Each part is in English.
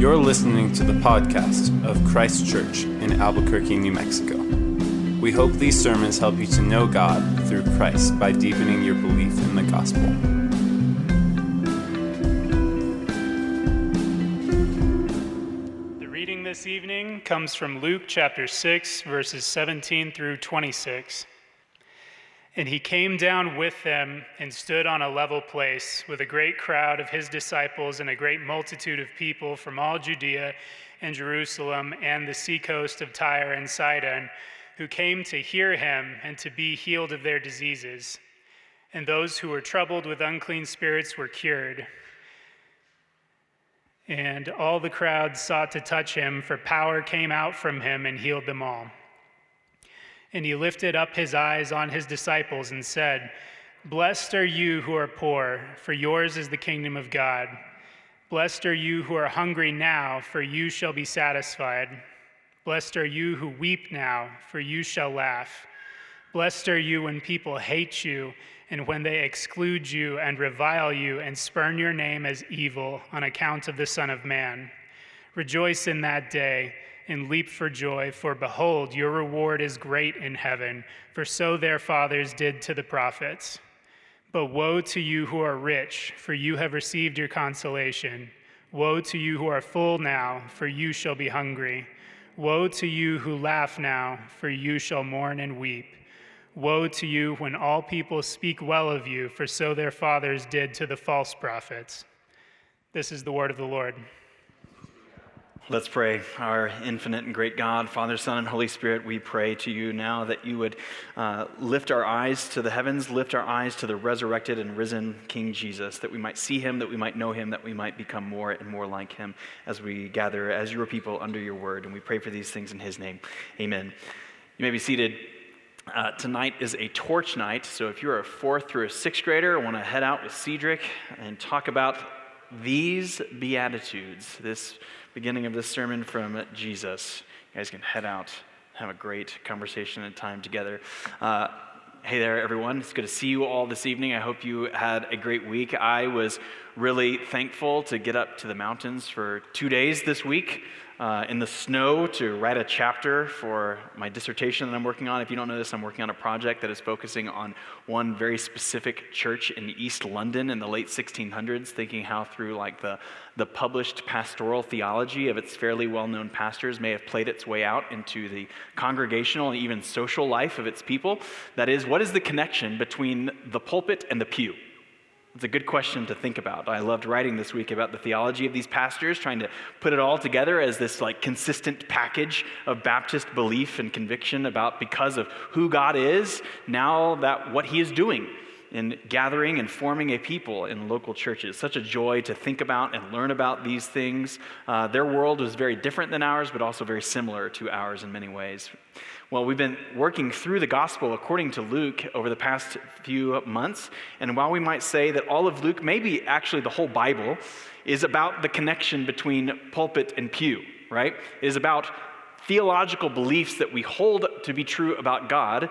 You're listening to the podcast of Christ Church in Albuquerque, New Mexico. We hope these sermons help you to know God through Christ by deepening your belief in the gospel. The reading this evening comes from Luke chapter 6, verses 17 through 26. And he came down with them and stood on a level place with a great crowd of his disciples and a great multitude of people from all Judea and Jerusalem and the seacoast of Tyre and Sidon, who came to hear him and to be healed of their diseases. And those who were troubled with unclean spirits were cured. And all the crowd sought to touch him, for power came out from him and healed them all. And he lifted up his eyes on his disciples and said, Blessed are you who are poor, for yours is the kingdom of God. Blessed are you who are hungry now, for you shall be satisfied. Blessed are you who weep now, for you shall laugh. Blessed are you when people hate you, and when they exclude you and revile you and spurn your name as evil on account of the Son of Man. Rejoice in that day and leap for joy, for behold, your reward is great in heaven, for so their fathers did to the prophets. But woe to you who are rich, for you have received your consolation. Woe to you who are full now, for you shall be hungry. Woe to you who laugh now, for you shall mourn and weep. Woe to you when all people speak well of you, for so their fathers did to the false prophets. This is the word of the Lord. Let's pray. Our infinite and great God, Father, Son, and Holy Spirit, we pray to you now that you would uh, lift our eyes to the heavens, lift our eyes to the resurrected and risen King Jesus, that we might see him, that we might know him, that we might become more and more like him as we gather as your people under your word. And we pray for these things in his name. Amen. You may be seated. Uh, tonight is a torch night, so if you're a fourth through a sixth grader, I want to head out with Cedric and talk about these Beatitudes, this beginning of this sermon from Jesus. You guys can head out, have a great conversation and time together. Uh, hey there, everyone. It's good to see you all this evening. I hope you had a great week. I was really thankful to get up to the mountains for two days this week uh, in the snow to write a chapter for my dissertation that I'm working on. If you don't know this, I'm working on a project that is focusing on one very specific church in East London in the late 1600s, thinking how through like the, the published pastoral theology of its fairly well-known pastors may have played its way out into the congregational and even social life of its people. That is, what is the connection between the pulpit and the pew? It's a good question to think about. I loved writing this week about the theology of these pastors, trying to put it all together as this like consistent package of Baptist belief and conviction about because of who God is, now that what he is doing in gathering and forming a people in local churches. Such a joy to think about and learn about these things. Uh, their world was very different than ours, but also very similar to ours in many ways. Well, we've been working through the gospel according to Luke over the past few months. And while we might say that all of Luke, maybe actually the whole Bible, is about the connection between pulpit and pew, right? It is about theological beliefs that we hold to be true about God,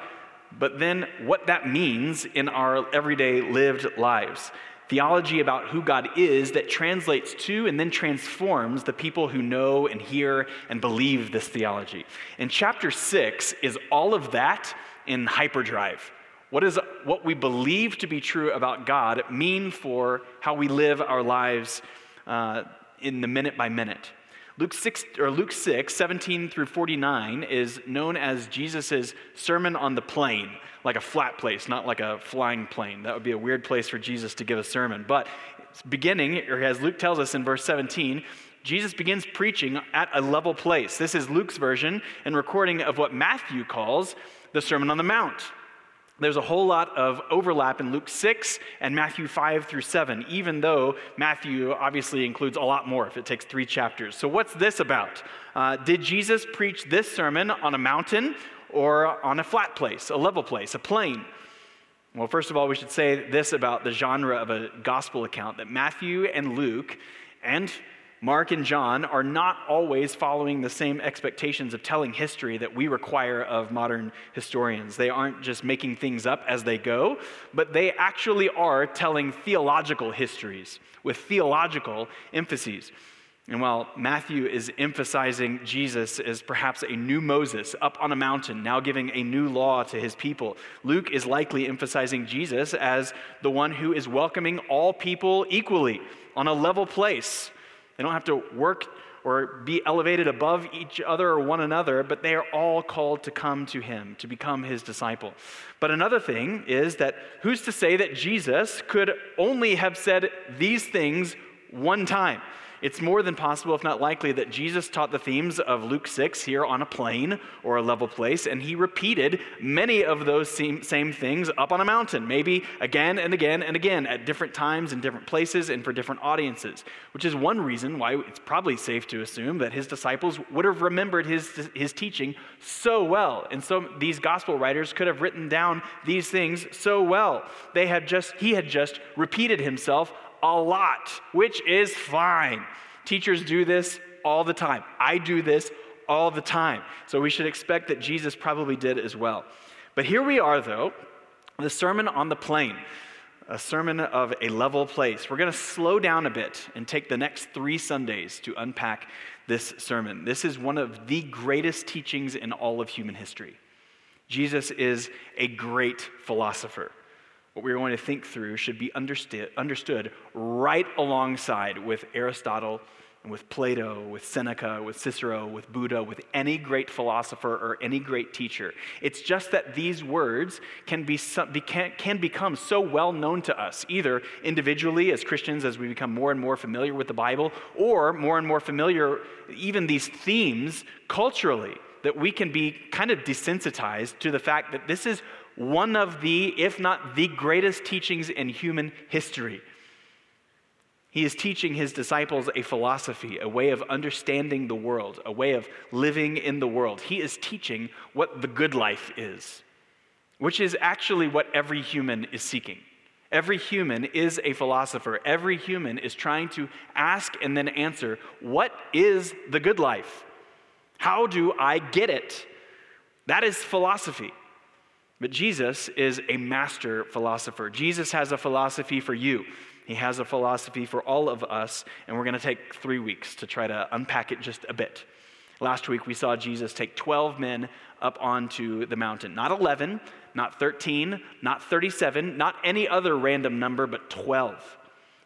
but then what that means in our everyday lived lives theology about who God is that translates to and then transforms the people who know and hear and believe this theology. And chapter six is all of that in hyperdrive. What does what we believe to be true about God mean for how we live our lives uh, in the minute by minute? Luke 6, or Luke 6, 17 through 49 is known as Jesus' Sermon on the Plain, like a flat place, not like a flying plane. That would be a weird place for Jesus to give a sermon. But beginning, or as Luke tells us in verse 17, Jesus begins preaching at a level place. This is Luke's version and recording of what Matthew calls the Sermon on the Mount. There's a whole lot of overlap in Luke 6 and Matthew 5 through 7, even though Matthew obviously includes a lot more if it takes three chapters. So, what's this about? Uh, did Jesus preach this sermon on a mountain or on a flat place, a level place, a plain? Well, first of all, we should say this about the genre of a gospel account that Matthew and Luke and Mark and John are not always following the same expectations of telling history that we require of modern historians. They aren't just making things up as they go, but they actually are telling theological histories with theological emphases. And while Matthew is emphasizing Jesus as perhaps a new Moses up on a mountain, now giving a new law to his people, Luke is likely emphasizing Jesus as the one who is welcoming all people equally on a level place. They don't have to work or be elevated above each other or one another, but they are all called to come to him, to become his disciple. But another thing is that who's to say that Jesus could only have said these things one time? It's more than possible, if not likely, that Jesus taught the themes of Luke 6 here on a plain or a level place, and he repeated many of those same, things up on a mountain, maybe again and again and again at different times in different places and for different audiences, which is one reason why it's probably safe to assume that his disciples would have remembered his, his teaching so well. And so these gospel writers could have written down these things so well. They had just, he had just repeated himself a lot, which is fine. Teachers do this all the time. I do this all the time. So we should expect that Jesus probably did as well. But here we are, though, the Sermon on the Plain, a sermon of a level place. We're going to slow down a bit and take the next three Sundays to unpack this sermon. This is one of the greatest teachings in all of human history. Jesus is a great philosopher what we're going to think through should be understood, understood right alongside with Aristotle and with Plato, with Seneca, with Cicero, with Buddha, with any great philosopher or any great teacher. It's just that these words can, be, can, can become so well known to us, either individually as Christians as we become more and more familiar with the Bible, or more and more familiar, even these themes culturally, that we can be kind of desensitized to the fact that this is one of the, if not the greatest teachings in human history. He is teaching his disciples a philosophy, a way of understanding the world, a way of living in the world. He is teaching what the good life is, which is actually what every human is seeking. Every human is a philosopher. Every human is trying to ask and then answer what is the good life? How do I get it? That is philosophy. But Jesus is a master philosopher. Jesus has a philosophy for you. He has a philosophy for all of us, and we're going to take three weeks to try to unpack it just a bit. Last week, we saw Jesus take 12 men up onto the mountain. Not 11, not 13, not 37, not any other random number, but 12.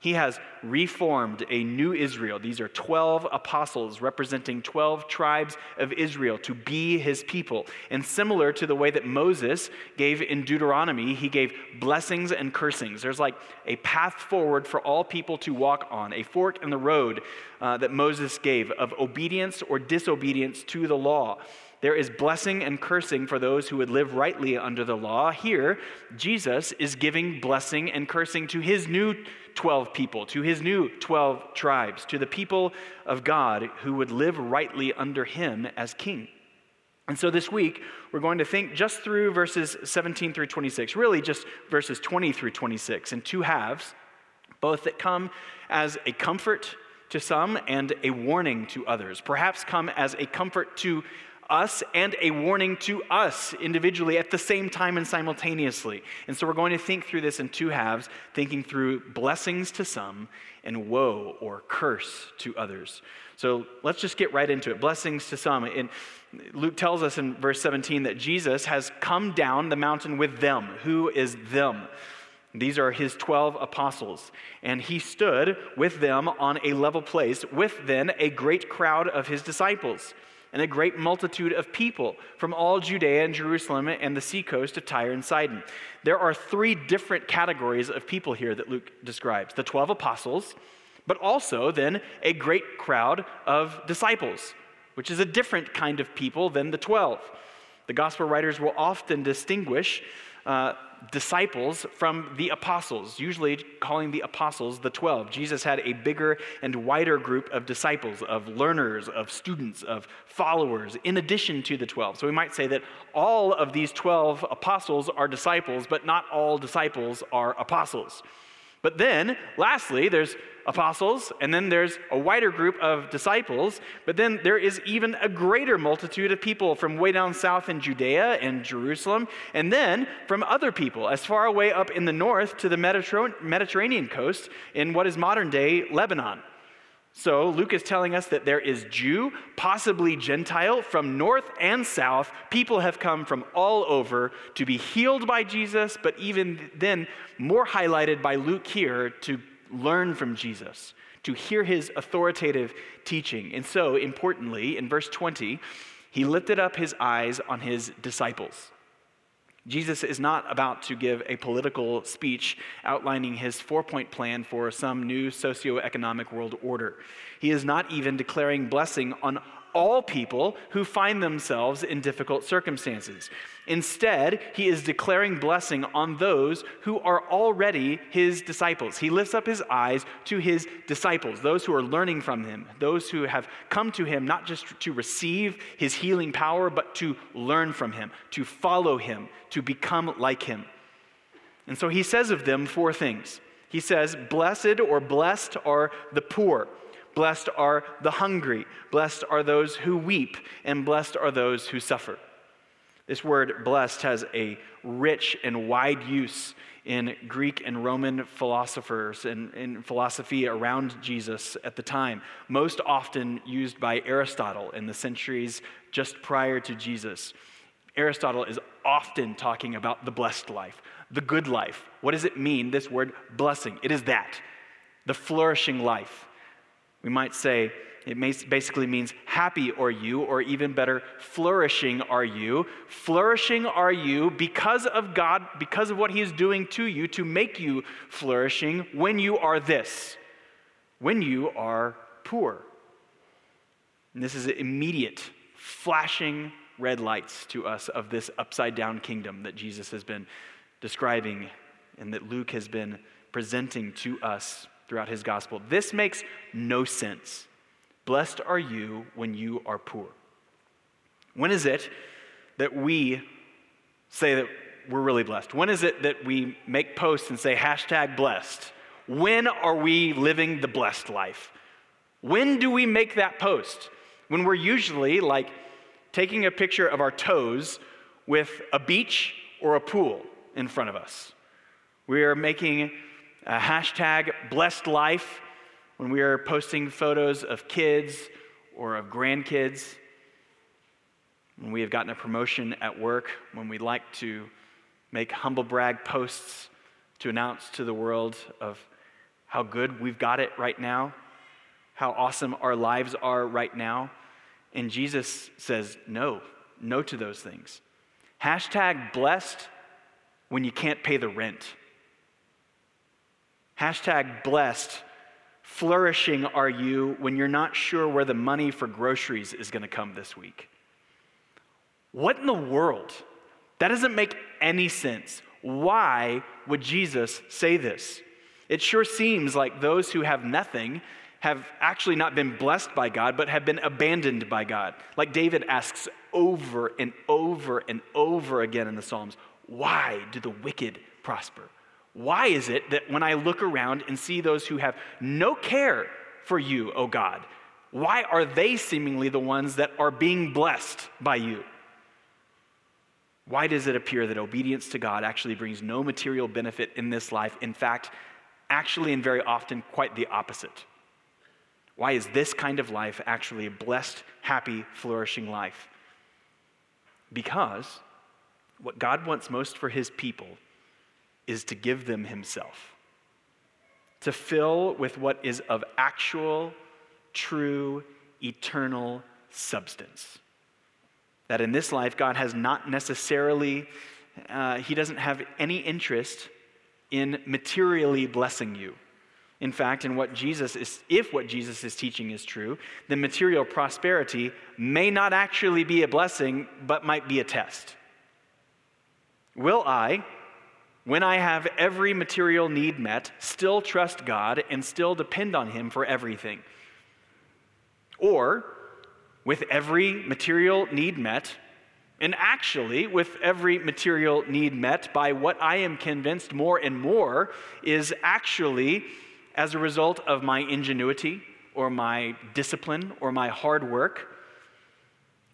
He has reformed a new Israel. These are 12 apostles representing 12 tribes of Israel to be his people. And similar to the way that Moses gave in Deuteronomy, he gave blessings and cursings. There's like a path forward for all people to walk on, a fork in the road uh, that Moses gave of obedience or disobedience to the law. There is blessing and cursing for those who would live rightly under the law. Here, Jesus is giving blessing and cursing to his new 12 people, to his new 12 tribes, to the people of God who would live rightly under him as king. And so this week, we're going to think just through verses 17 through 26, really just verses 20 through 26 in two halves, both that come as a comfort to some and a warning to others. Perhaps come as a comfort to us and a warning to us individually at the same time and simultaneously. And so we're going to think through this in two halves, thinking through blessings to some and woe or curse to others. So let's just get right into it. Blessings to some. And Luke tells us in verse 17 that Jesus has come down the mountain with them. Who is them? These are his 12 apostles. And he stood with them on a level place, with then a great crowd of his disciples and a great multitude of people from all Judea and Jerusalem and the seacoast of Tyre and Sidon. There are three different categories of people here that Luke describes the 12 apostles, but also then a great crowd of disciples, which is a different kind of people than the 12. The gospel writers will often distinguish uh, disciples from the apostles, usually calling the apostles the 12. Jesus had a bigger and wider group of disciples, of learners, of students, of followers, in addition to the 12. So we might say that all of these 12 apostles are disciples, but not all disciples are apostles. But then, lastly, there's apostles, and then there's a wider group of disciples, but then there is even a greater multitude of people from way down south in Judea and Jerusalem, and then from other people as far away up in the north to the Mediterranean coast in what is modern day Lebanon. So Luke is telling us that there is Jew, possibly Gentile, from north and south. People have come from all over to be healed by Jesus, but even then, more highlighted by Luke here, to learn from Jesus, to hear his authoritative teaching. And so, importantly, in verse 20, he lifted up his eyes on his disciples. Jesus is not about to give a political speech outlining his four point plan for some new socio-economic world order. He is not even declaring blessing on all people who find themselves in difficult circumstances. Instead, he is declaring blessing on those who are already his disciples. He lifts up his eyes to his disciples, those who are learning from him, those who have come to him not just to receive his healing power, but to learn from him, to follow him, to become like him. And so he says of them four things. He says, Blessed or blessed are the poor. Blessed are the hungry. Blessed are those who weep. And blessed are those who suffer. This word blessed has a rich and wide use in Greek and Roman philosophers and in philosophy around Jesus at the time, most often used by Aristotle in the centuries just prior to Jesus. Aristotle is often talking about the blessed life, the good life. What does it mean, this word blessing? It is that, the flourishing life. We might say it basically means happy are you, or even better, flourishing are you. Flourishing are you because of God, because of what He is doing to you to make you flourishing when you are this, when you are poor. And this is immediate, flashing red lights to us of this upside down kingdom that Jesus has been describing and that Luke has been presenting to us throughout his gospel. This makes no sense. Blessed are you when you are poor. When is it that we say that we're really blessed? When is it that we make posts and say hashtag blessed? When are we living the blessed life? When do we make that post? When we're usually like taking a picture of our toes with a beach or a pool in front of us. We are making a hashtag blessed life when we are posting photos of kids or of grandkids, when we have gotten a promotion at work, when we like to make humble brag posts to announce to the world of how good we've got it right now, how awesome our lives are right now. And Jesus says, no, no to those things. Hashtag blessed when you can't pay the rent. Hashtag blessed, flourishing are you when you're not sure where the money for groceries is going to come this week. What in the world? That doesn't make any sense. Why would Jesus say this? It sure seems like those who have nothing have actually not been blessed by God, but have been abandoned by God. Like David asks over and over and over again in the Psalms why do the wicked prosper? Why is it that when I look around and see those who have no care for you, O God, why are they seemingly the ones that are being blessed by you? Why does it appear that obedience to God actually brings no material benefit in this life? In fact, actually and very often quite the opposite. Why is this kind of life actually a blessed, happy, flourishing life? Because what God wants most for his people is to give them himself, to fill with what is of actual, true, eternal substance. That in this life, God has not necessarily, uh, he doesn't have any interest in materially blessing you. In fact, in what Jesus is, if what Jesus is teaching is true, then material prosperity may not actually be a blessing, but might be a test. Will I, when I have every material need met, still trust God and still depend on Him for everything? Or, with every material need met, and actually, with every material need met by what I am convinced more and more is actually as a result of my ingenuity or my discipline or my hard work,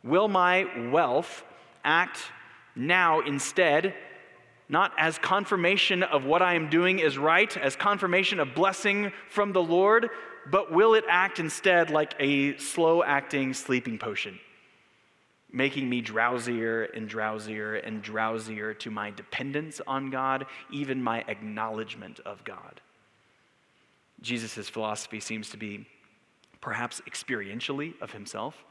will my wealth act now instead not as confirmation of what I am doing is right, as confirmation of blessing from the Lord, but will it act instead like a slow acting sleeping potion, making me drowsier and drowsier and drowsier to my dependence on God, even my acknowledgement of God? Jesus' philosophy seems to be perhaps experientially of himself,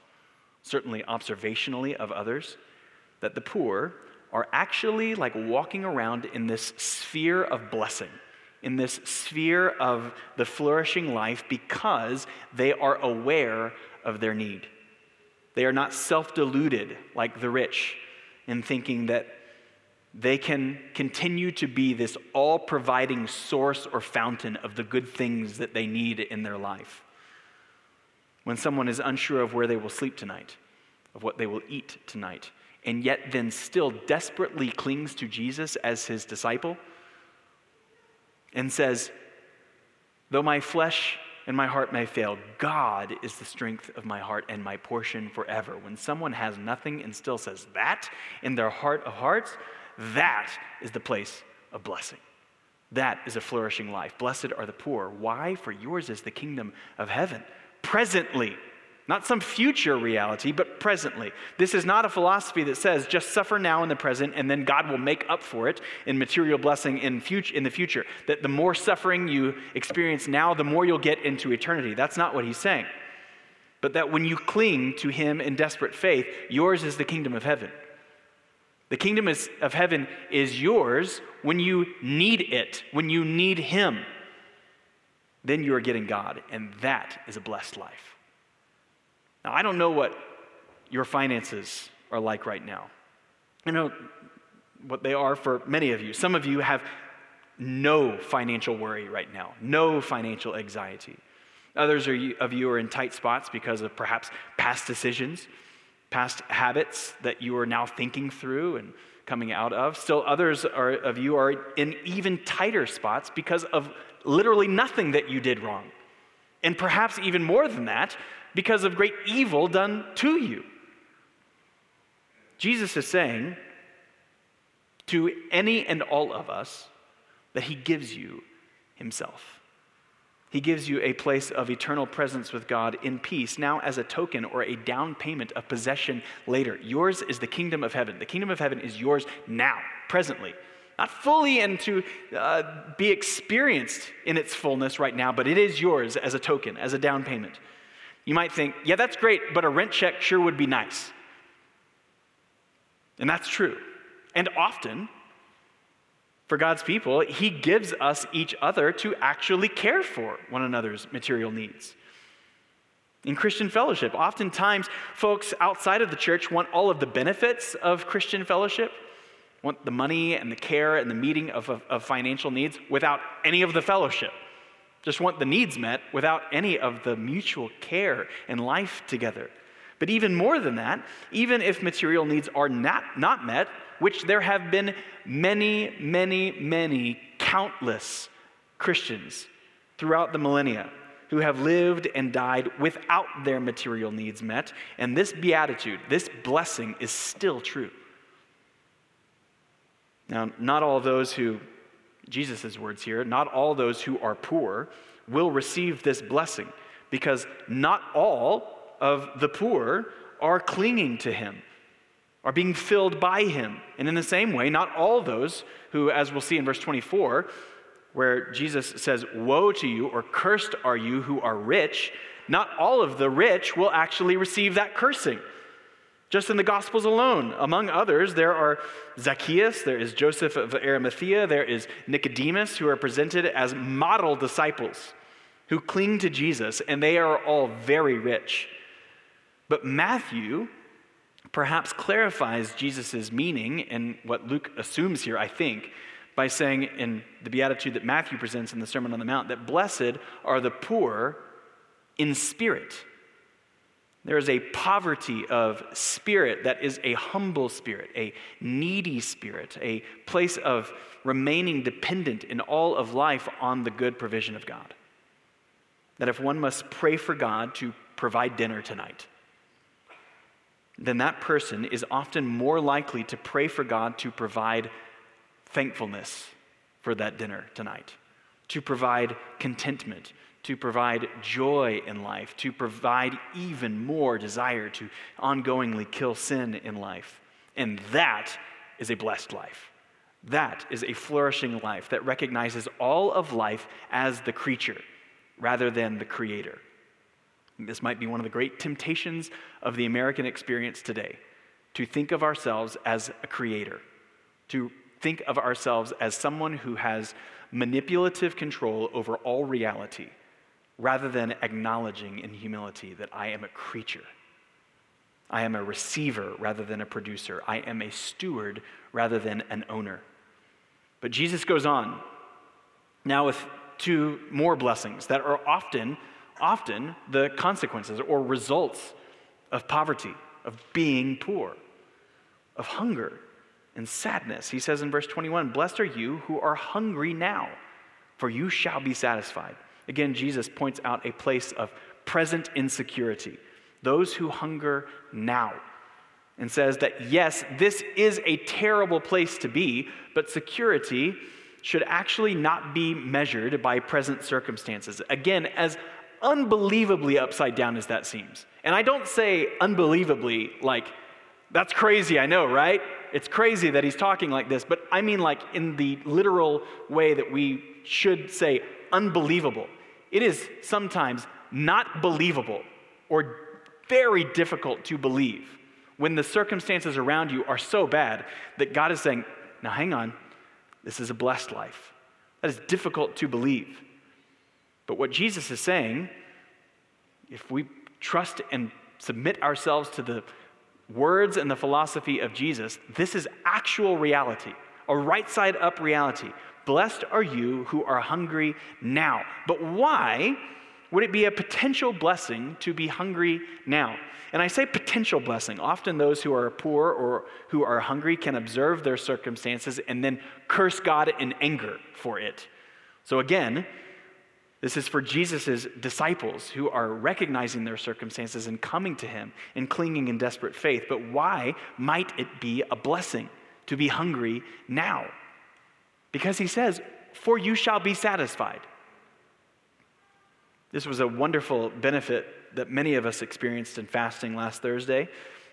certainly observationally of others, that the poor are actually like walking around in this sphere of blessing, in this sphere of the flourishing life because they are aware of their need. They are not self deluded like the rich in thinking that they can continue to be this all providing source or fountain of the good things that they need in their life. When someone is unsure of where they will sleep tonight, of what they will eat tonight, and yet then still desperately clings to Jesus as his disciple and says, Though my flesh and my heart may fail, God is the strength of my heart and my portion forever. When someone has nothing and still says that in their heart of hearts, that is the place of blessing. That is a flourishing life. Blessed are the poor. Why? For yours is the kingdom of heaven. Presently, not some future reality, but presently. This is not a philosophy that says just suffer now in the present and then God will make up for it in material blessing in, future, in the future. That the more suffering you experience now, the more you'll get into eternity. That's not what he's saying. But that when you cling to him in desperate faith, yours is the kingdom of heaven. The kingdom is, of heaven is yours when you need it, when you need him. Then you are getting God, and that is a blessed life. Now, I don't know what your finances are like right now. I know what they are for many of you. Some of you have no financial worry right now, no financial anxiety. Others of you are in tight spots because of perhaps past decisions, past habits that you are now thinking through and coming out of. Still, others are, of you are in even tighter spots because of literally nothing that you did wrong. And perhaps even more than that, because of great evil done to you. Jesus is saying to any and all of us that he gives you himself. He gives you a place of eternal presence with God in peace, now as a token or a down payment of possession later. Yours is the kingdom of heaven. The kingdom of heaven is yours now, presently. Not fully and to uh, be experienced in its fullness right now, but it is yours as a token, as a down payment. You might think, yeah, that's great, but a rent check sure would be nice. And that's true. And often, for God's people, He gives us each other to actually care for one another's material needs. In Christian fellowship, oftentimes folks outside of the church want all of the benefits of Christian fellowship, want the money and the care and the meeting of, of, of financial needs without any of the fellowship just want the needs met without any of the mutual care and life together. But even more than that, even if material needs are not, not met, which there have been many, many, many, countless Christians throughout the millennia who have lived and died without their material needs met, and this beatitude, this blessing is still true. Now, not all those who Jesus' words here, not all those who are poor will receive this blessing because not all of the poor are clinging to him, are being filled by him. And in the same way, not all those who, as we'll see in verse 24, where Jesus says, Woe to you, or cursed are you who are rich, not all of the rich will actually receive that cursing. Just in the Gospels alone, among others, there are Zacchaeus, there is Joseph of Arimathea, there is Nicodemus, who are presented as model disciples who cling to Jesus, and they are all very rich. But Matthew perhaps clarifies Jesus' meaning and what Luke assumes here, I think, by saying in the beatitude that Matthew presents in the Sermon on the Mount that blessed are the poor in spirit there is a poverty of spirit that is a humble spirit, a needy spirit, a place of remaining dependent in all of life on the good provision of God. That if one must pray for God to provide dinner tonight, then that person is often more likely to pray for God to provide thankfulness for that dinner tonight, to provide contentment, to provide joy in life, to provide even more desire to ongoingly kill sin in life. And that is a blessed life. That is a flourishing life that recognizes all of life as the creature rather than the creator. This might be one of the great temptations of the American experience today to think of ourselves as a creator, to think of ourselves as someone who has manipulative control over all reality, rather than acknowledging in humility that I am a creature. I am a receiver rather than a producer. I am a steward rather than an owner. But Jesus goes on now with two more blessings that are often, often the consequences or results of poverty, of being poor, of hunger and sadness. He says in verse 21 Blessed are you who are hungry now, for you shall be satisfied. Again, Jesus points out a place of present insecurity, those who hunger now, and says that yes, this is a terrible place to be, but security should actually not be measured by present circumstances. Again, as unbelievably upside down as that seems. And I don't say unbelievably like, that's crazy, I know, right? It's crazy that he's talking like this, but I mean like in the literal way that we should say unbelievable. It is sometimes not believable or very difficult to believe when the circumstances around you are so bad that God is saying, now hang on, this is a blessed life. That is difficult to believe. But what Jesus is saying, if we trust and submit ourselves to the words and the philosophy of Jesus, this is actual reality, a right side up reality. Blessed are you who are hungry now. But why would it be a potential blessing to be hungry now? And I say potential blessing. Often those who are poor or who are hungry can observe their circumstances and then curse God in anger for it. So again, this is for Jesus' disciples who are recognizing their circumstances and coming to him and clinging in desperate faith. But why might it be a blessing to be hungry now? Because he says, For you shall be satisfied. This was a wonderful benefit that many of us experienced in fasting last Thursday.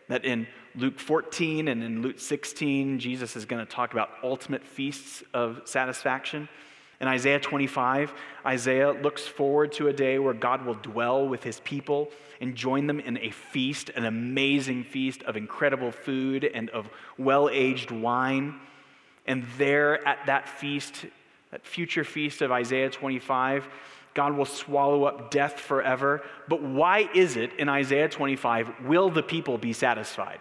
That in Luke 14 and in Luke 16, Jesus is going to talk about ultimate feasts of satisfaction. In Isaiah 25, Isaiah looks forward to a day where God will dwell with his people and join them in a feast, an amazing feast of incredible food and of well aged wine. And there at that feast, that future feast of Isaiah 25, God will swallow up death forever. But why is it in Isaiah 25, will the people be satisfied?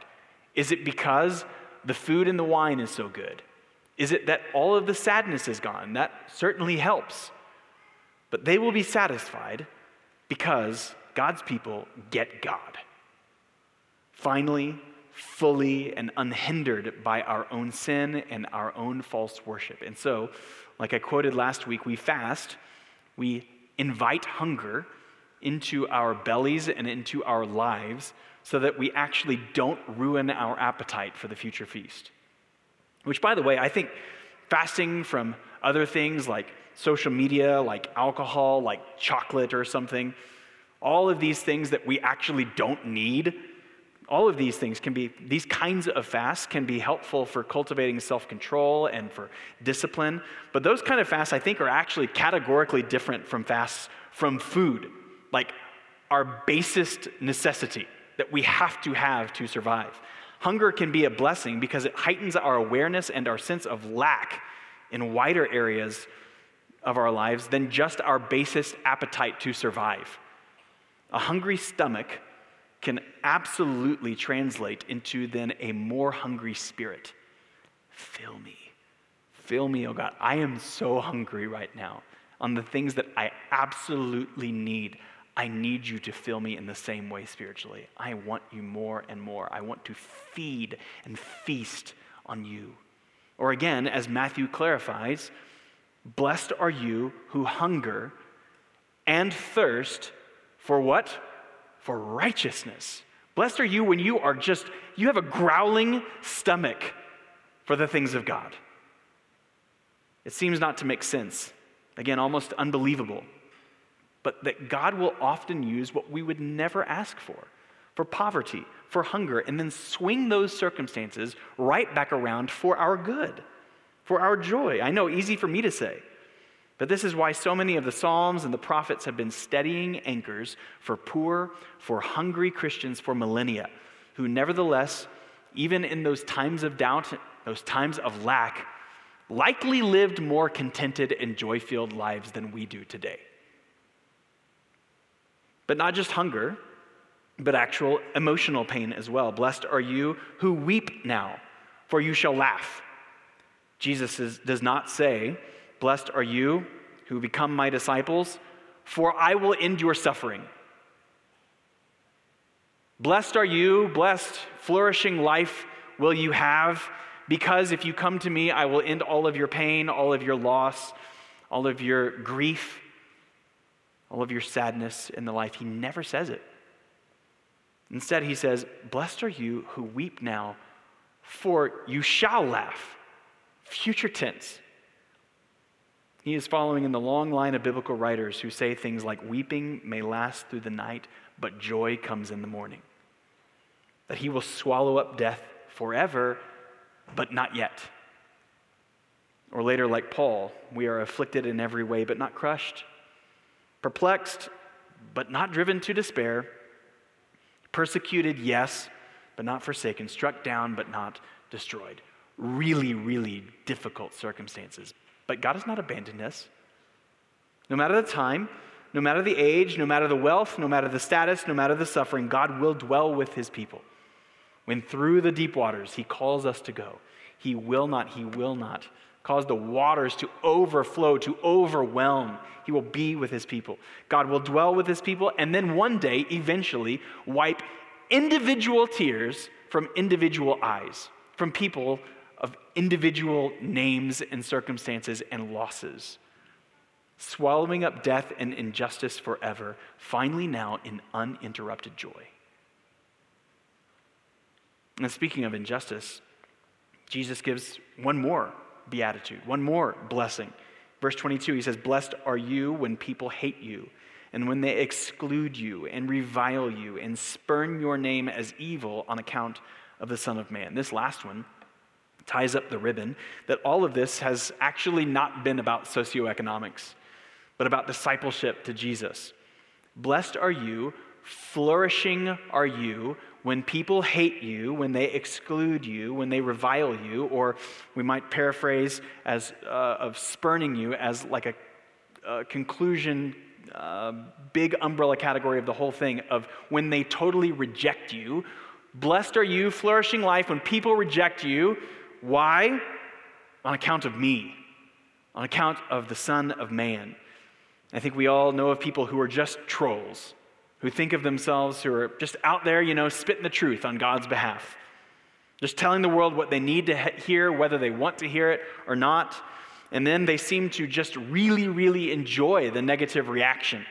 Is it because the food and the wine is so good? Is it that all of the sadness is gone? That certainly helps. But they will be satisfied because God's people get God. Finally, fully and unhindered by our own sin and our own false worship. And so, like I quoted last week, we fast, we invite hunger into our bellies and into our lives so that we actually don't ruin our appetite for the future feast. Which, by the way, I think fasting from other things like social media, like alcohol, like chocolate or something, all of these things that we actually don't need, all of these things can be, these kinds of fasts can be helpful for cultivating self control and for discipline. But those kind of fasts, I think, are actually categorically different from fasts from food, like our basest necessity that we have to have to survive. Hunger can be a blessing because it heightens our awareness and our sense of lack in wider areas of our lives than just our basest appetite to survive. A hungry stomach can absolutely translate into then a more hungry spirit. Fill me. Fill me, oh God. I am so hungry right now on the things that I absolutely need. I need you to fill me in the same way spiritually. I want you more and more. I want to feed and feast on you. Or again, as Matthew clarifies, blessed are you who hunger and thirst for what? For righteousness. Blessed are you when you are just, you have a growling stomach for the things of God. It seems not to make sense. Again, almost unbelievable. But that God will often use what we would never ask for for poverty, for hunger, and then swing those circumstances right back around for our good, for our joy. I know, easy for me to say. But this is why so many of the Psalms and the prophets have been steadying anchors for poor, for hungry Christians for millennia, who nevertheless, even in those times of doubt, those times of lack, likely lived more contented and joy filled lives than we do today. But not just hunger, but actual emotional pain as well. Blessed are you who weep now, for you shall laugh. Jesus is, does not say, Blessed are you who become my disciples, for I will end your suffering. Blessed are you, blessed, flourishing life will you have, because if you come to me, I will end all of your pain, all of your loss, all of your grief, all of your sadness in the life. He never says it. Instead, he says, Blessed are you who weep now, for you shall laugh. Future tense. He is following in the long line of biblical writers who say things like, Weeping may last through the night, but joy comes in the morning. That he will swallow up death forever, but not yet. Or later, like Paul, we are afflicted in every way, but not crushed, perplexed, but not driven to despair, persecuted, yes, but not forsaken, struck down, but not destroyed. Really, really difficult circumstances. But God has not abandoned us. No matter the time, no matter the age, no matter the wealth, no matter the status, no matter the suffering, God will dwell with his people. When through the deep waters he calls us to go, he will not, he will not cause the waters to overflow, to overwhelm. He will be with his people. God will dwell with his people, and then one day, eventually, wipe individual tears from individual eyes, from people of individual names and circumstances and losses, swallowing up death and injustice forever, finally now in uninterrupted joy. And speaking of injustice, Jesus gives one more beatitude, one more blessing. Verse 22, he says, Blessed are you when people hate you, and when they exclude you, and revile you, and spurn your name as evil on account of the Son of Man. This last one ties up the ribbon that all of this has actually not been about socioeconomics, but about discipleship to Jesus. Blessed are you, flourishing are you when people hate you, when they exclude you, when they revile you, or we might paraphrase as uh, of spurning you as like a, a conclusion, uh, big umbrella category of the whole thing of when they totally reject you. Blessed are you, flourishing life, when people reject you. Why? On account of me, on account of the Son of Man. I think we all know of people who are just trolls who think of themselves who are just out there, you know, spitting the truth on God's behalf. Just telling the world what they need to hear, whether they want to hear it or not. And then they seem to just really, really enjoy the negative reaction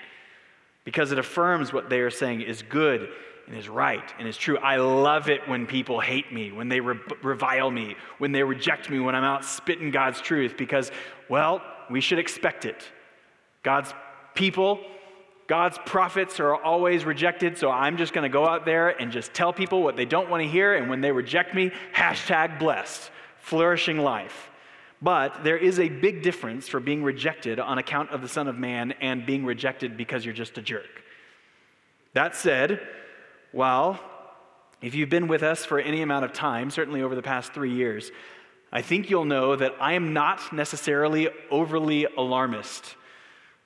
because it affirms what they are saying is good and is right and is true. I love it when people hate me, when they re- revile me, when they reject me, when I'm out spitting God's truth because, well, we should expect it. God's people God's prophets are always rejected, so I'm just going to go out there and just tell people what they don't want to hear, and when they reject me, hashtag blessed, flourishing life. But there is a big difference for being rejected on account of the Son of Man and being rejected because you're just a jerk. That said, well, if you've been with us for any amount of time, certainly over the past three years, I think you'll know that I am not necessarily overly alarmist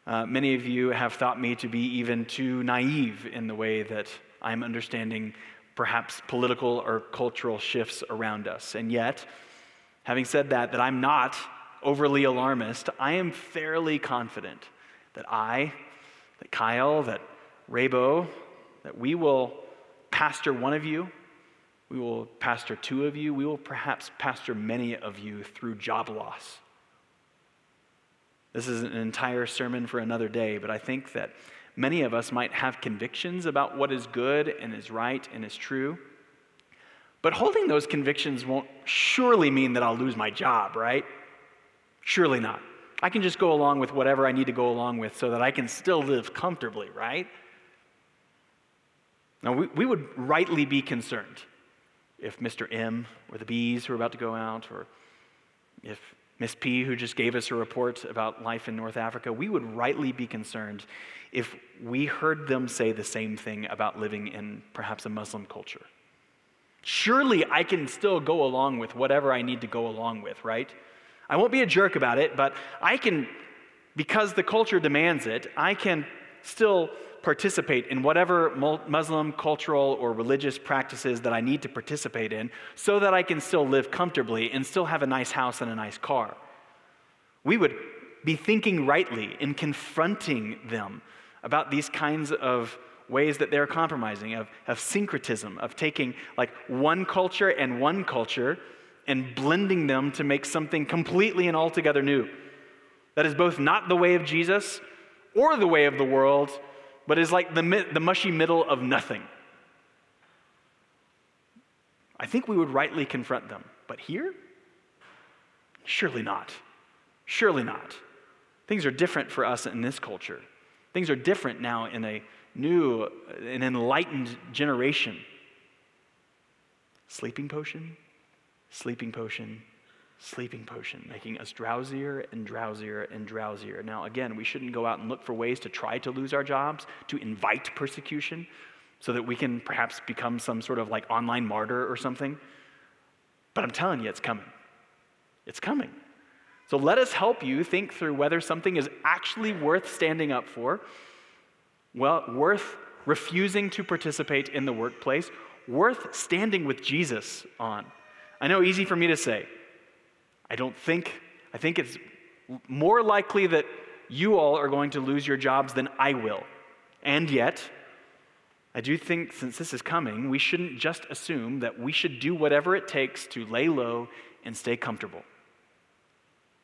uh, many of you have thought me to be even too naive in the way that I'm understanding perhaps political or cultural shifts around us. And yet, having said that, that I'm not overly alarmist, I am fairly confident that I, that Kyle, that Raybo, that we will pastor one of you, we will pastor two of you, we will perhaps pastor many of you through job loss this is an entire sermon for another day, but I think that many of us might have convictions about what is good and is right and is true. But holding those convictions won't surely mean that I'll lose my job, right? Surely not. I can just go along with whatever I need to go along with so that I can still live comfortably, right? Now, we, we would rightly be concerned if Mr. M or the B's who are about to go out, or if Miss P, who just gave us a report about life in North Africa, we would rightly be concerned if we heard them say the same thing about living in perhaps a Muslim culture. Surely I can still go along with whatever I need to go along with, right? I won't be a jerk about it, but I can, because the culture demands it, I can still participate in whatever Muslim cultural or religious practices that I need to participate in so that I can still live comfortably and still have a nice house and a nice car. We would be thinking rightly in confronting them about these kinds of ways that they're compromising, of, of syncretism, of taking like one culture and one culture and blending them to make something completely and altogether new. That is both not the way of Jesus or the way of the world, but is like the, the mushy middle of nothing. I think we would rightly confront them. But here? Surely not. Surely not. Things are different for us in this culture. Things are different now in a new, an enlightened generation. Sleeping potion, sleeping potion, sleeping potion, making us drowsier and drowsier and drowsier. Now, again, we shouldn't go out and look for ways to try to lose our jobs, to invite persecution, so that we can perhaps become some sort of like online martyr or something. But I'm telling you, it's coming. It's coming. So let us help you think through whether something is actually worth standing up for, well, worth refusing to participate in the workplace, worth standing with Jesus on. I know easy for me to say, I don't think, I think it's more likely that you all are going to lose your jobs than I will. And yet, I do think since this is coming, we shouldn't just assume that we should do whatever it takes to lay low and stay comfortable,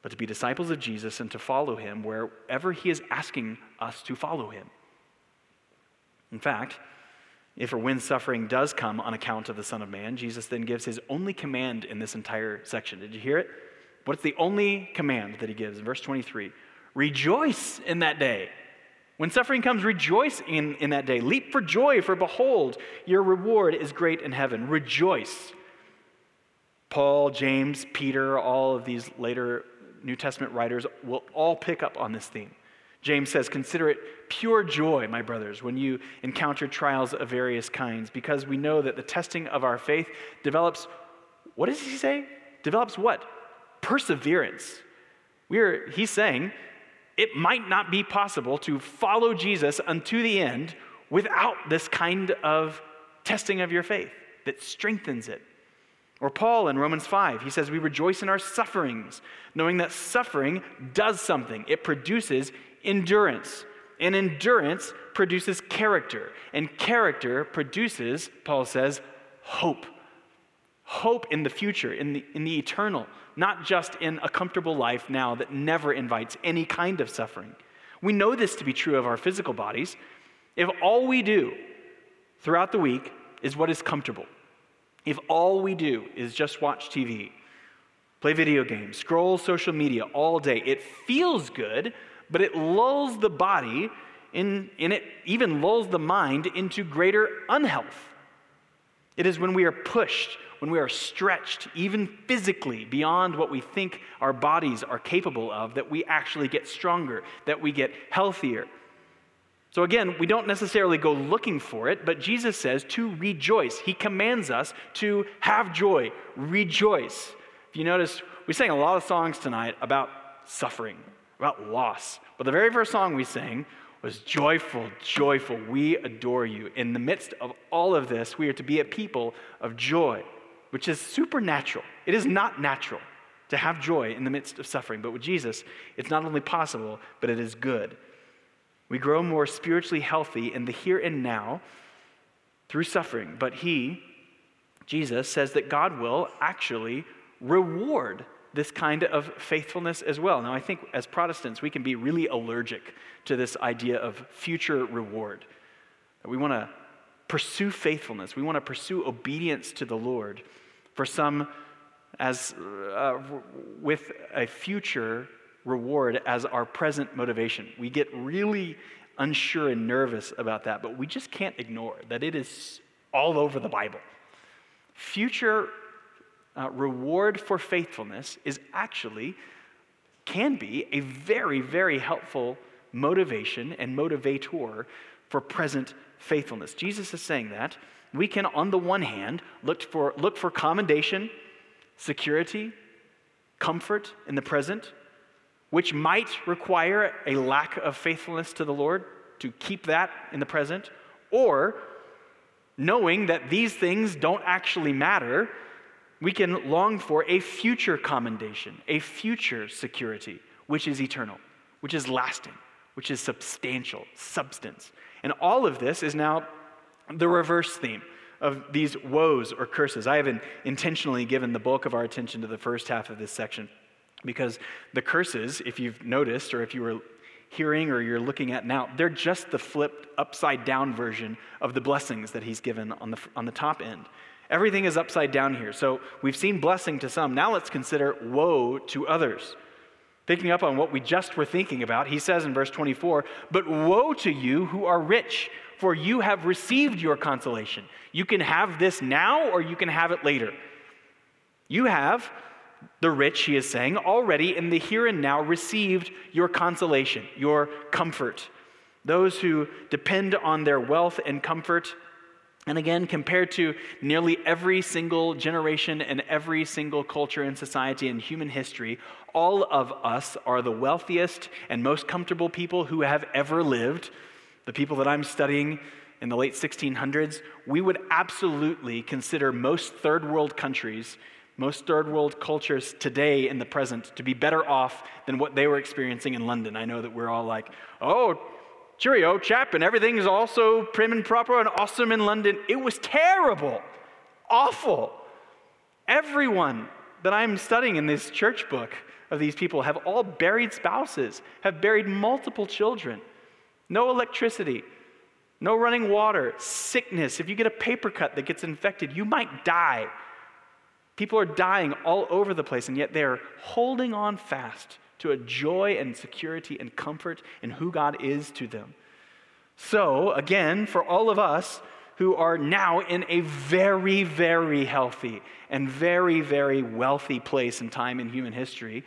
but to be disciples of Jesus and to follow him wherever he is asking us to follow him. In fact, if or when suffering does come on account of the Son of Man, Jesus then gives his only command in this entire section. Did you hear it? What's the only command that he gives? Verse 23 Rejoice in that day. When suffering comes, rejoice in, in that day. Leap for joy, for behold, your reward is great in heaven. Rejoice. Paul, James, Peter, all of these later New Testament writers will all pick up on this theme. James says, Consider it pure joy, my brothers, when you encounter trials of various kinds, because we know that the testing of our faith develops, what does he say? Develops what? Perseverance. We are, he's saying it might not be possible to follow Jesus unto the end without this kind of testing of your faith that strengthens it. Or Paul in Romans 5, he says, We rejoice in our sufferings, knowing that suffering does something. It produces endurance. And endurance produces character. And character produces, Paul says, hope. Hope in the future, in the, in the eternal not just in a comfortable life now that never invites any kind of suffering. We know this to be true of our physical bodies. If all we do throughout the week is what is comfortable, if all we do is just watch TV, play video games, scroll social media all day, it feels good, but it lulls the body in, in it even lulls the mind into greater unhealth. It is when we are pushed when we are stretched, even physically, beyond what we think our bodies are capable of, that we actually get stronger, that we get healthier. So, again, we don't necessarily go looking for it, but Jesus says to rejoice. He commands us to have joy, rejoice. If you notice, we sang a lot of songs tonight about suffering, about loss. But the very first song we sang was joyful, joyful. We adore you. In the midst of all of this, we are to be a people of joy which is supernatural. It is not natural to have joy in the midst of suffering. But with Jesus, it's not only possible, but it is good. We grow more spiritually healthy in the here and now through suffering. But He, Jesus, says that God will actually reward this kind of faithfulness as well. Now, I think as Protestants, we can be really allergic to this idea of future reward. We want to pursue faithfulness, we want to pursue obedience to the Lord for some as, uh, with a future reward as our present motivation. We get really unsure and nervous about that, but we just can't ignore that it is all over the Bible. Future uh, reward for faithfulness is actually, can be, a very, very helpful motivation and motivator for present faithfulness. Jesus is saying that. We can, on the one hand, look for, look for commendation, security, comfort in the present, which might require a lack of faithfulness to the Lord to keep that in the present, or knowing that these things don't actually matter, we can long for a future commendation, a future security, which is eternal, which is lasting, which is substantial, substance. And all of this is now the reverse theme of these woes or curses. I have intentionally given the bulk of our attention to the first half of this section because the curses, if you've noticed, or if you were hearing or you're looking at now, they're just the flipped upside down version of the blessings that he's given on the, on the top end. Everything is upside down here. So we've seen blessing to some. Now let's consider woe to others. Picking up on what we just were thinking about, he says in verse 24, But woe to you who are rich, for you have received your consolation. You can have this now or you can have it later. You have the rich, he is saying, already in the here and now received your consolation, your comfort. Those who depend on their wealth and comfort, and again, compared to nearly every single generation and every single culture and society in human history, all of us are the wealthiest and most comfortable people who have ever lived. The people that I'm studying in the late 1600s, we would absolutely consider most third world countries most third world cultures today in the present to be better off than what they were experiencing in London. I know that we're all like, oh, cheerio, chap, and everything is also prim and proper and awesome in London. It was terrible, awful. Everyone that I'm studying in this church book of these people have all buried spouses, have buried multiple children, no electricity, no running water, sickness. If you get a paper cut that gets infected, you might die. People are dying all over the place, and yet they're holding on fast to a joy and security and comfort in who God is to them. So, again, for all of us who are now in a very, very healthy and very, very wealthy place and time in human history,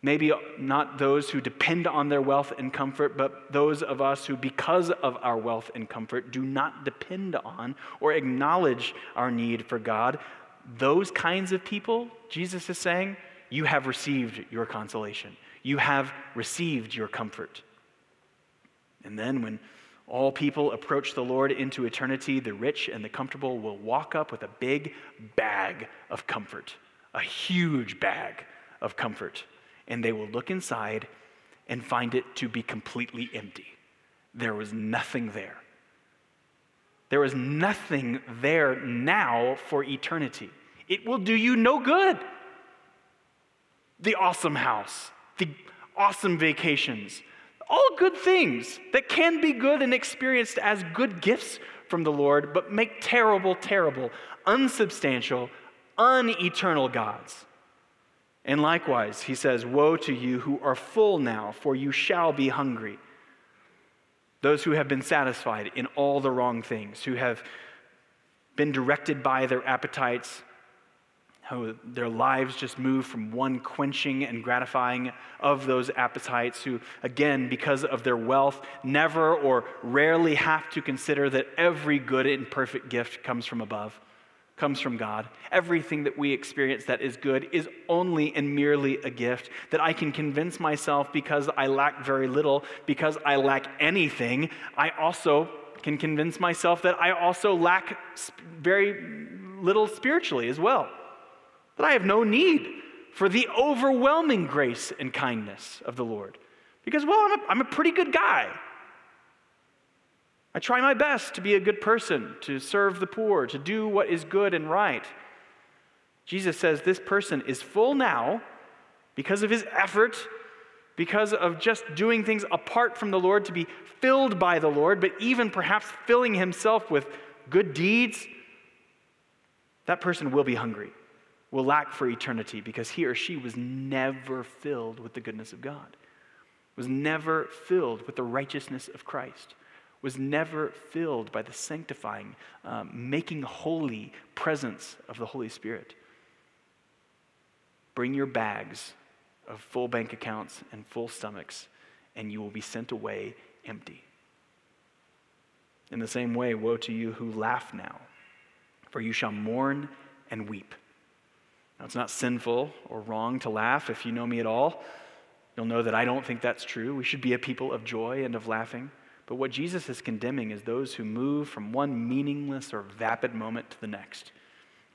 Maybe not those who depend on their wealth and comfort, but those of us who, because of our wealth and comfort, do not depend on or acknowledge our need for God. Those kinds of people, Jesus is saying, you have received your consolation. You have received your comfort. And then when all people approach the Lord into eternity, the rich and the comfortable will walk up with a big bag of comfort, a huge bag of comfort and they will look inside and find it to be completely empty. There was nothing there. There was nothing there now for eternity. It will do you no good. The awesome house, the awesome vacations, all good things that can be good and experienced as good gifts from the Lord, but make terrible, terrible, unsubstantial, uneternal gods. And likewise, he says, Woe to you who are full now, for you shall be hungry. Those who have been satisfied in all the wrong things, who have been directed by their appetites, how their lives just move from one quenching and gratifying of those appetites, who, again, because of their wealth, never or rarely have to consider that every good and perfect gift comes from above comes from God. Everything that we experience that is good is only and merely a gift that I can convince myself because I lack very little, because I lack anything. I also can convince myself that I also lack very little spiritually as well. That I have no need for the overwhelming grace and kindness of the Lord. Because, well, I'm a, I'm a pretty good guy. I try my best to be a good person, to serve the poor, to do what is good and right. Jesus says this person is full now because of his effort, because of just doing things apart from the Lord to be filled by the Lord, but even perhaps filling himself with good deeds. That person will be hungry. Will lack for eternity because he or she was never filled with the goodness of God, was never filled with the righteousness of Christ, was never filled by the sanctifying, um, making holy presence of the Holy Spirit. Bring your bags of full bank accounts and full stomachs, and you will be sent away empty. In the same way, woe to you who laugh now, for you shall mourn and weep. Now, it's not sinful or wrong to laugh. If you know me at all, you'll know that I don't think that's true. We should be a people of joy and of laughing. But what Jesus is condemning is those who move from one meaningless or vapid moment to the next.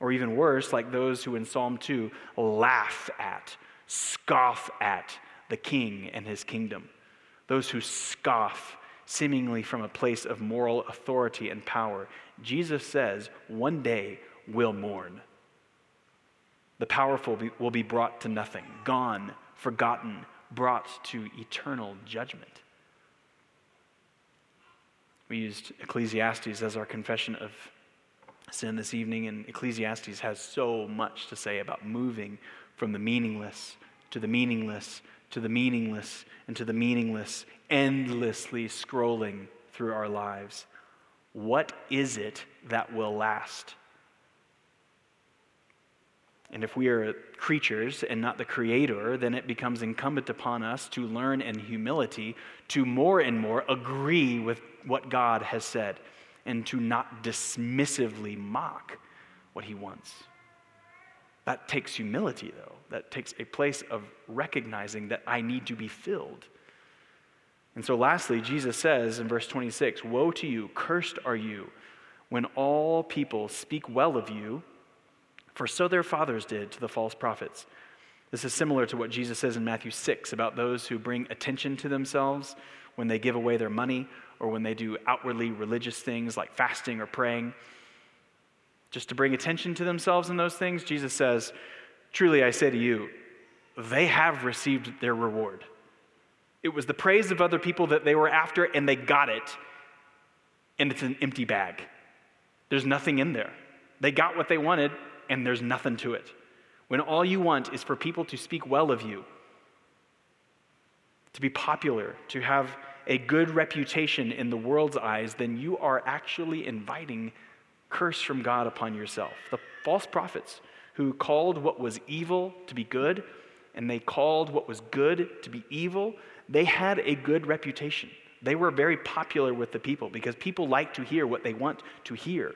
Or even worse, like those who in Psalm 2 laugh at, scoff at the king and his kingdom. Those who scoff seemingly from a place of moral authority and power. Jesus says, one day will mourn. The powerful will be brought to nothing, gone, forgotten, brought to eternal judgment. We used Ecclesiastes as our confession of sin this evening, and Ecclesiastes has so much to say about moving from the meaningless to the meaningless to the meaningless and to the meaningless, endlessly scrolling through our lives. What is it that will last? And if we are creatures and not the creator, then it becomes incumbent upon us to learn in humility to more and more agree with what God has said and to not dismissively mock what he wants. That takes humility, though. That takes a place of recognizing that I need to be filled. And so, lastly, Jesus says in verse 26 Woe to you, cursed are you, when all people speak well of you for so their fathers did to the false prophets. This is similar to what Jesus says in Matthew 6 about those who bring attention to themselves when they give away their money or when they do outwardly religious things like fasting or praying. Just to bring attention to themselves in those things, Jesus says, Truly I say to you, they have received their reward. It was the praise of other people that they were after, and they got it, and it's an empty bag. There's nothing in there. They got what they wanted, and there's nothing to it. When all you want is for people to speak well of you, to be popular, to have a good reputation in the world's eyes, then you are actually inviting curse from God upon yourself. The false prophets who called what was evil to be good and they called what was good to be evil, they had a good reputation. They were very popular with the people because people like to hear what they want to hear.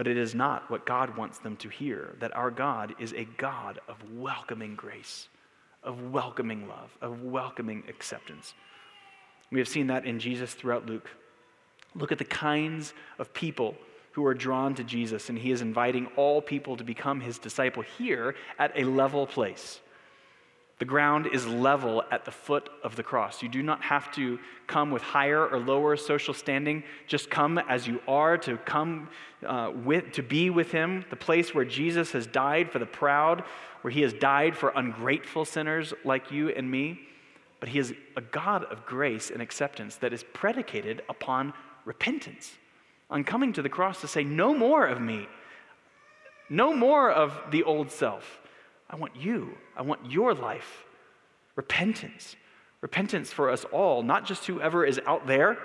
But it is not what God wants them to hear that our God is a God of welcoming grace, of welcoming love, of welcoming acceptance. We have seen that in Jesus throughout Luke. Look at the kinds of people who are drawn to Jesus, and he is inviting all people to become his disciple here at a level place. The ground is level at the foot of the cross. You do not have to come with higher or lower social standing. Just come as you are to come uh, with, to be with Him, the place where Jesus has died for the proud, where He has died for ungrateful sinners like you and me. But He is a God of grace and acceptance that is predicated upon repentance, on coming to the cross to say, No more of me, no more of the old self. I want you. I want your life. Repentance. Repentance for us all, not just whoever is out there,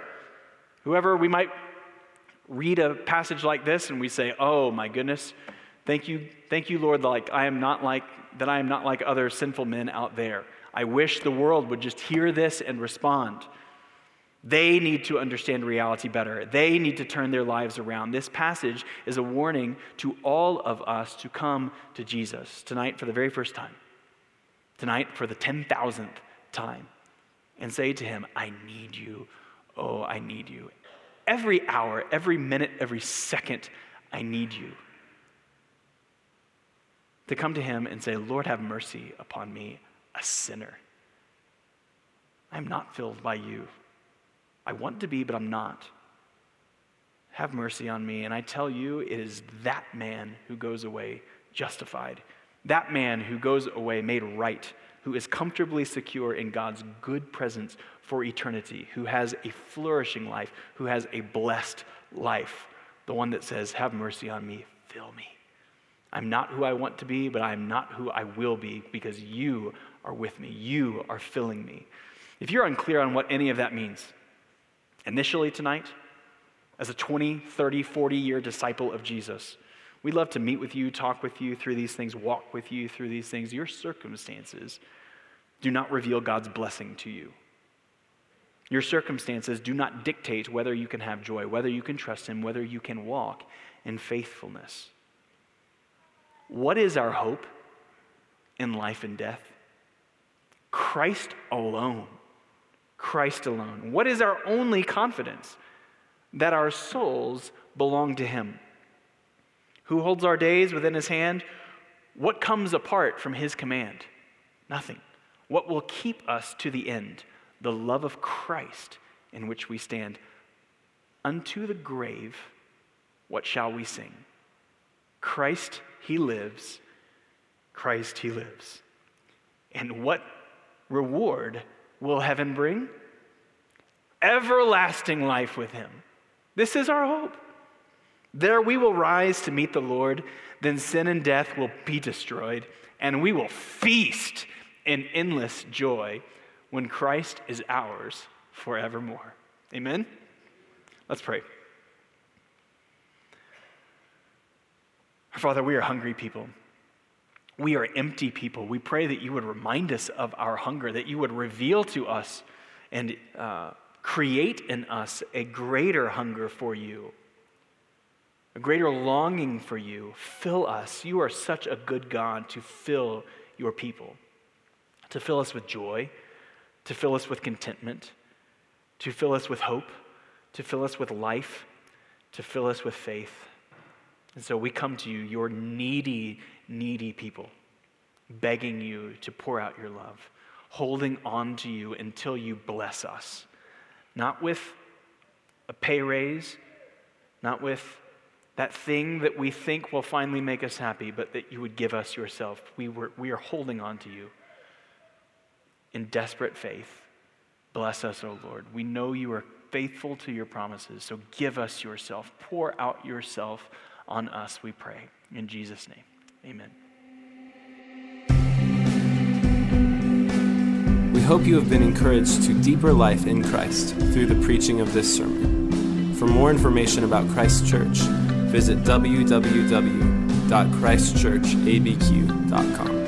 whoever we might read a passage like this and we say, "Oh my goodness, thank you, thank you, Lord, like I am not like that I am not like other sinful men out there. I wish the world would just hear this and respond." They need to understand reality better. They need to turn their lives around. This passage is a warning to all of us to come to Jesus tonight for the very first time, tonight for the 10,000th time, and say to Him, I need you. Oh, I need you. Every hour, every minute, every second, I need you. To come to Him and say, Lord, have mercy upon me, a sinner. I'm not filled by you. I want to be, but I'm not. Have mercy on me. And I tell you, it is that man who goes away justified, that man who goes away made right, who is comfortably secure in God's good presence for eternity, who has a flourishing life, who has a blessed life. The one that says, Have mercy on me, fill me. I'm not who I want to be, but I'm not who I will be because you are with me. You are filling me. If you're unclear on what any of that means, initially tonight, as a 20, 30, 40 year disciple of Jesus, we'd love to meet with you, talk with you through these things, walk with you through these things. Your circumstances do not reveal God's blessing to you. Your circumstances do not dictate whether you can have joy, whether you can trust Him, whether you can walk in faithfulness. What is our hope in life and death? Christ alone. Christ alone. What is our only confidence? That our souls belong to Him. Who holds our days within His hand? What comes apart from His command? Nothing. What will keep us to the end? The love of Christ in which we stand. Unto the grave, what shall we sing? Christ, He lives. Christ, He lives. And what reward will heaven bring? Everlasting life with Him. This is our hope. There we will rise to meet the Lord, then sin and death will be destroyed, and we will feast in endless joy when Christ is ours forevermore. Amen? Let's pray. Our Father, we are hungry people. We are empty people. We pray that you would remind us of our hunger, that you would reveal to us and uh, create in us a greater hunger for you, a greater longing for you. Fill us. You are such a good God to fill your people, to fill us with joy, to fill us with contentment, to fill us with hope, to fill us with life, to fill us with faith. And so we come to you, your needy, needy people, begging you to pour out your love, holding on to you until you bless us not with a pay raise, not with that thing that we think will finally make us happy, but that you would give us yourself. We, were, we are holding on to you in desperate faith. Bless us, O Lord. We know you are faithful to your promises, so give us yourself. Pour out yourself on us, we pray. In Jesus' name, amen. We hope you have been encouraged to deeper life in Christ through the preaching of this sermon. For more information about Christ Church, visit www.christchurchabq.com.